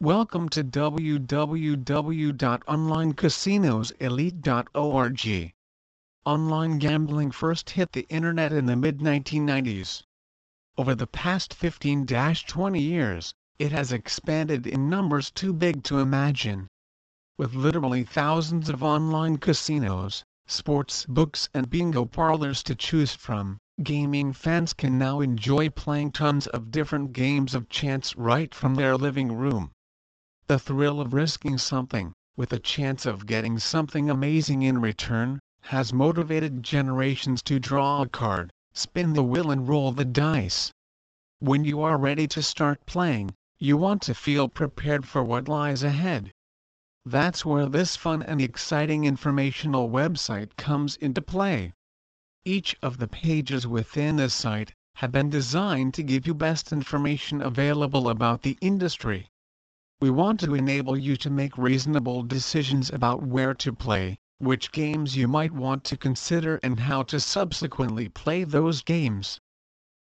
Welcome to www.onlinecasinoselite.org. Online gambling first hit the internet in the mid-1990s. Over the past 15-20 years, it has expanded in numbers too big to imagine. With literally thousands of online casinos, sports books and bingo parlors to choose from, gaming fans can now enjoy playing tons of different games of chance right from their living room. The thrill of risking something, with a chance of getting something amazing in return, has motivated generations to draw a card, spin the wheel and roll the dice. When you are ready to start playing, you want to feel prepared for what lies ahead. That's where this fun and exciting informational website comes into play. Each of the pages within the site have been designed to give you best information available about the industry. We want to enable you to make reasonable decisions about where to play, which games you might want to consider and how to subsequently play those games.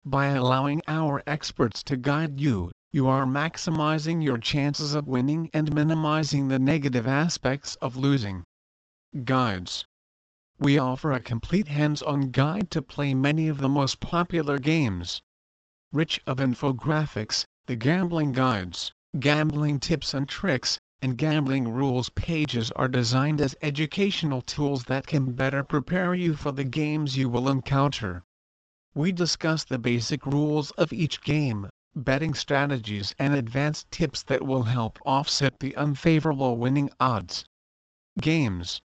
By allowing our experts to guide you, you are maximizing your chances of winning and minimizing the negative aspects of losing. Guides We offer a complete hands-on guide to play many of the most popular games. Rich of infographics, the gambling guides, gambling tips and tricks, and gambling rules pages are designed as educational tools that can better prepare you for the games you will encounter. We discuss the basic rules of each game, betting strategies and advanced tips that will help offset the unfavorable winning odds. Games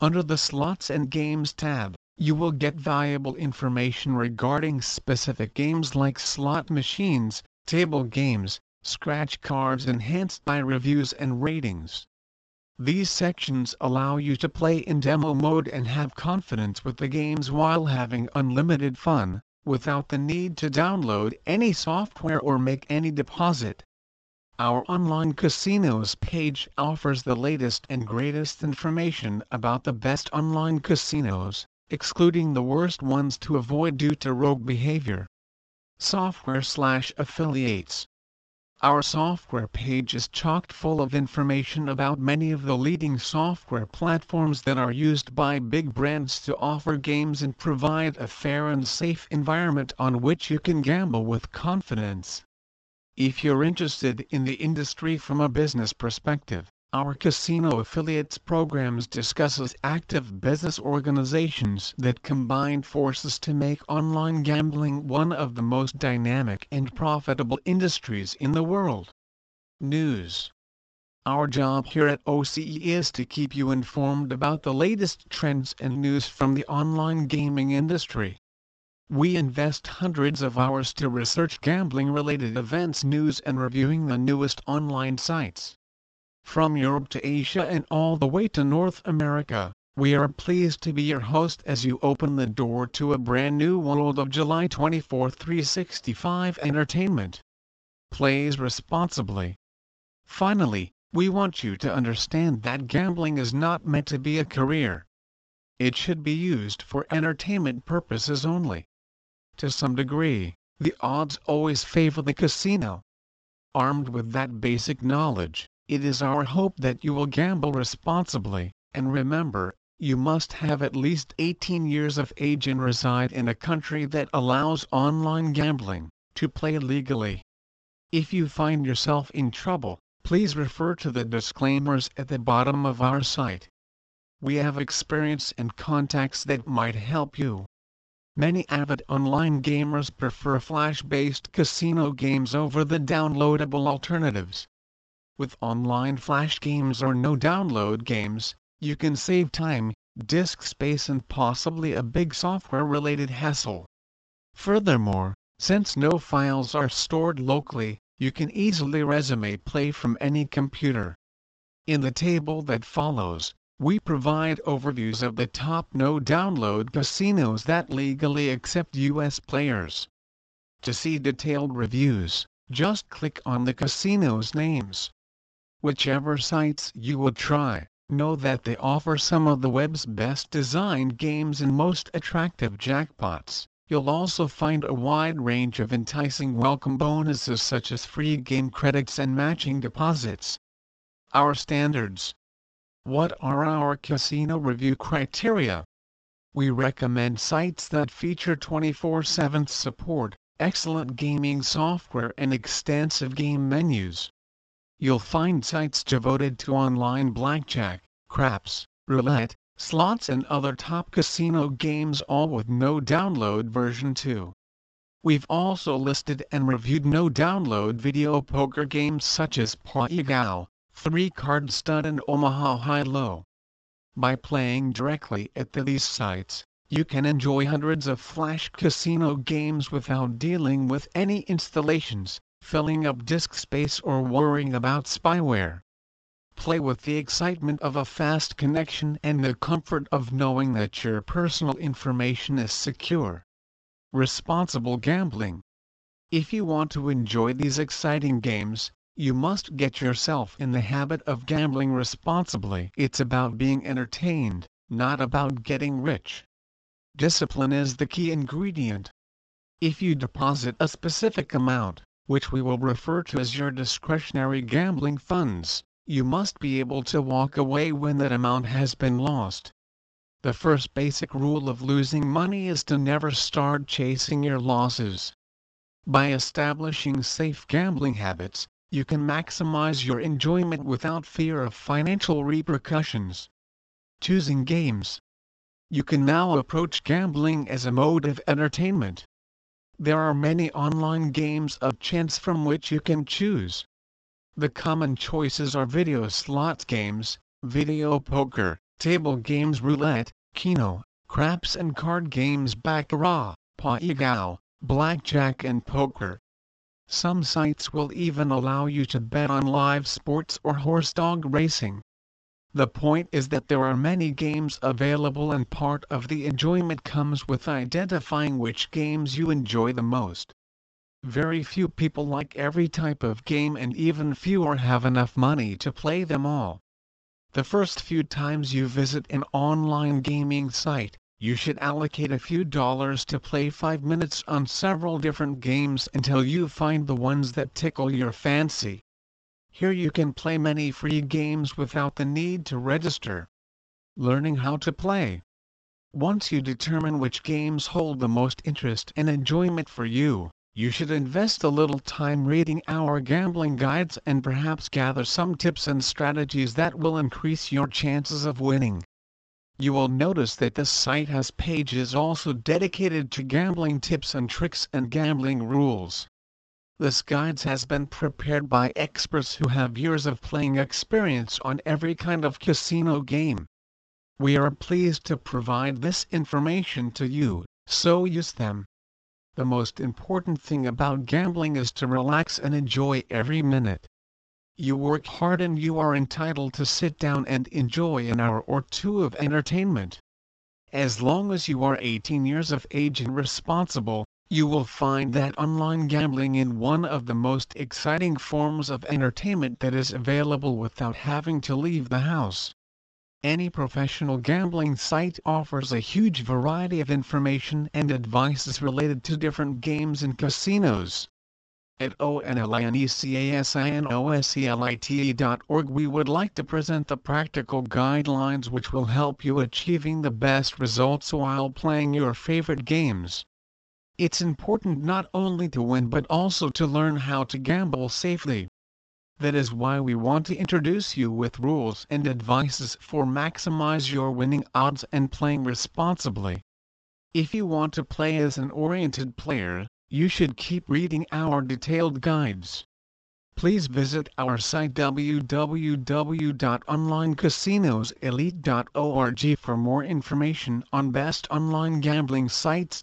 Under the Slots and Games tab, you will get valuable information regarding specific games like slot machines, table games, scratch cards enhanced by reviews and ratings. These sections allow you to play in demo mode and have confidence with the games while having unlimited fun, without the need to download any software or make any deposit. Our online casinos page offers the latest and greatest information about the best online casinos, excluding the worst ones to avoid due to rogue behavior. Software slash affiliates. Our software page is chock full of information about many of the leading software platforms that are used by big brands to offer games and provide a fair and safe environment on which you can gamble with confidence. If you're interested in the industry from a business perspective, our Casino Affiliates programs discusses active business organizations that combine forces to make online gambling one of the most dynamic and profitable industries in the world. News Our job here at OCE is to keep you informed about the latest trends and news from the online gaming industry. We invest hundreds of hours to research gambling related events news and reviewing the newest online sites. From Europe to Asia and all the way to North America, we are pleased to be your host as you open the door to a brand new world of July 24 365 entertainment. Plays responsibly. Finally, we want you to understand that gambling is not meant to be a career. It should be used for entertainment purposes only. To some degree, the odds always favor the casino. Armed with that basic knowledge, it is our hope that you will gamble responsibly, and remember, you must have at least 18 years of age and reside in a country that allows online gambling, to play legally. If you find yourself in trouble, please refer to the disclaimers at the bottom of our site. We have experience and contacts that might help you. Many avid online gamers prefer flash-based casino games over the downloadable alternatives. With online flash games or no download games, you can save time, disk space and possibly a big software related hassle. Furthermore, since no files are stored locally, you can easily resume play from any computer. In the table that follows, we provide overviews of the top no download casinos that legally accept US players. To see detailed reviews, just click on the casino's names. Whichever sites you would try, know that they offer some of the web's best designed games and most attractive jackpots. you'll also find a wide range of enticing welcome bonuses such as free game credits and matching deposits. Our standards. What are our casino review criteria? We recommend sites that feature 24-7 support, excellent gaming software and extensive game menus. You'll find sites devoted to online blackjack, craps, roulette, slots and other top casino games all with no download version 2. We've also listed and reviewed no download video poker games such as Pai 3 Card Stud and Omaha High Low. By playing directly at these sites, you can enjoy hundreds of flash casino games without dealing with any installations, filling up disk space or worrying about spyware. Play with the excitement of a fast connection and the comfort of knowing that your personal information is secure. Responsible gambling. If you want to enjoy these exciting games, you must get yourself in the habit of gambling responsibly. It's about being entertained, not about getting rich. Discipline is the key ingredient. If you deposit a specific amount, which we will refer to as your discretionary gambling funds, you must be able to walk away when that amount has been lost. The first basic rule of losing money is to never start chasing your losses. By establishing safe gambling habits, you can maximize your enjoyment without fear of financial repercussions. Choosing games. You can now approach gambling as a mode of entertainment. There are many online games of chance from which you can choose. The common choices are video slot games, video poker, table games roulette, keno, craps and card games baccarat, pai blackjack and poker. Some sites will even allow you to bet on live sports or horse dog racing. The point is that there are many games available and part of the enjoyment comes with identifying which games you enjoy the most. Very few people like every type of game and even fewer have enough money to play them all. The first few times you visit an online gaming site, you should allocate a few dollars to play 5 minutes on several different games until you find the ones that tickle your fancy. Here you can play many free games without the need to register. Learning how to play. Once you determine which games hold the most interest and enjoyment for you, you should invest a little time reading our gambling guides and perhaps gather some tips and strategies that will increase your chances of winning. You will notice that this site has pages also dedicated to gambling tips and tricks and gambling rules. This guides has been prepared by experts who have years of playing experience on every kind of casino game. We are pleased to provide this information to you, so use them. The most important thing about gambling is to relax and enjoy every minute. You work hard and you are entitled to sit down and enjoy an hour or two of entertainment. As long as you are 18 years of age and responsible, you will find that online gambling in one of the most exciting forms of entertainment that is available without having to leave the house. Any professional gambling site offers a huge variety of information and advices related to different games and casinos. At onlinecasinOSELITE.org we would like to present the practical guidelines which will help you achieving the best results while playing your favorite games. It's important not only to win but also to learn how to gamble safely. That is why we want to introduce you with rules and advices for maximize your winning odds and playing responsibly. If you want to play as an oriented player, you should keep reading our detailed guides. Please visit our site www.onlinecasinoselite.org for more information on best online gambling sites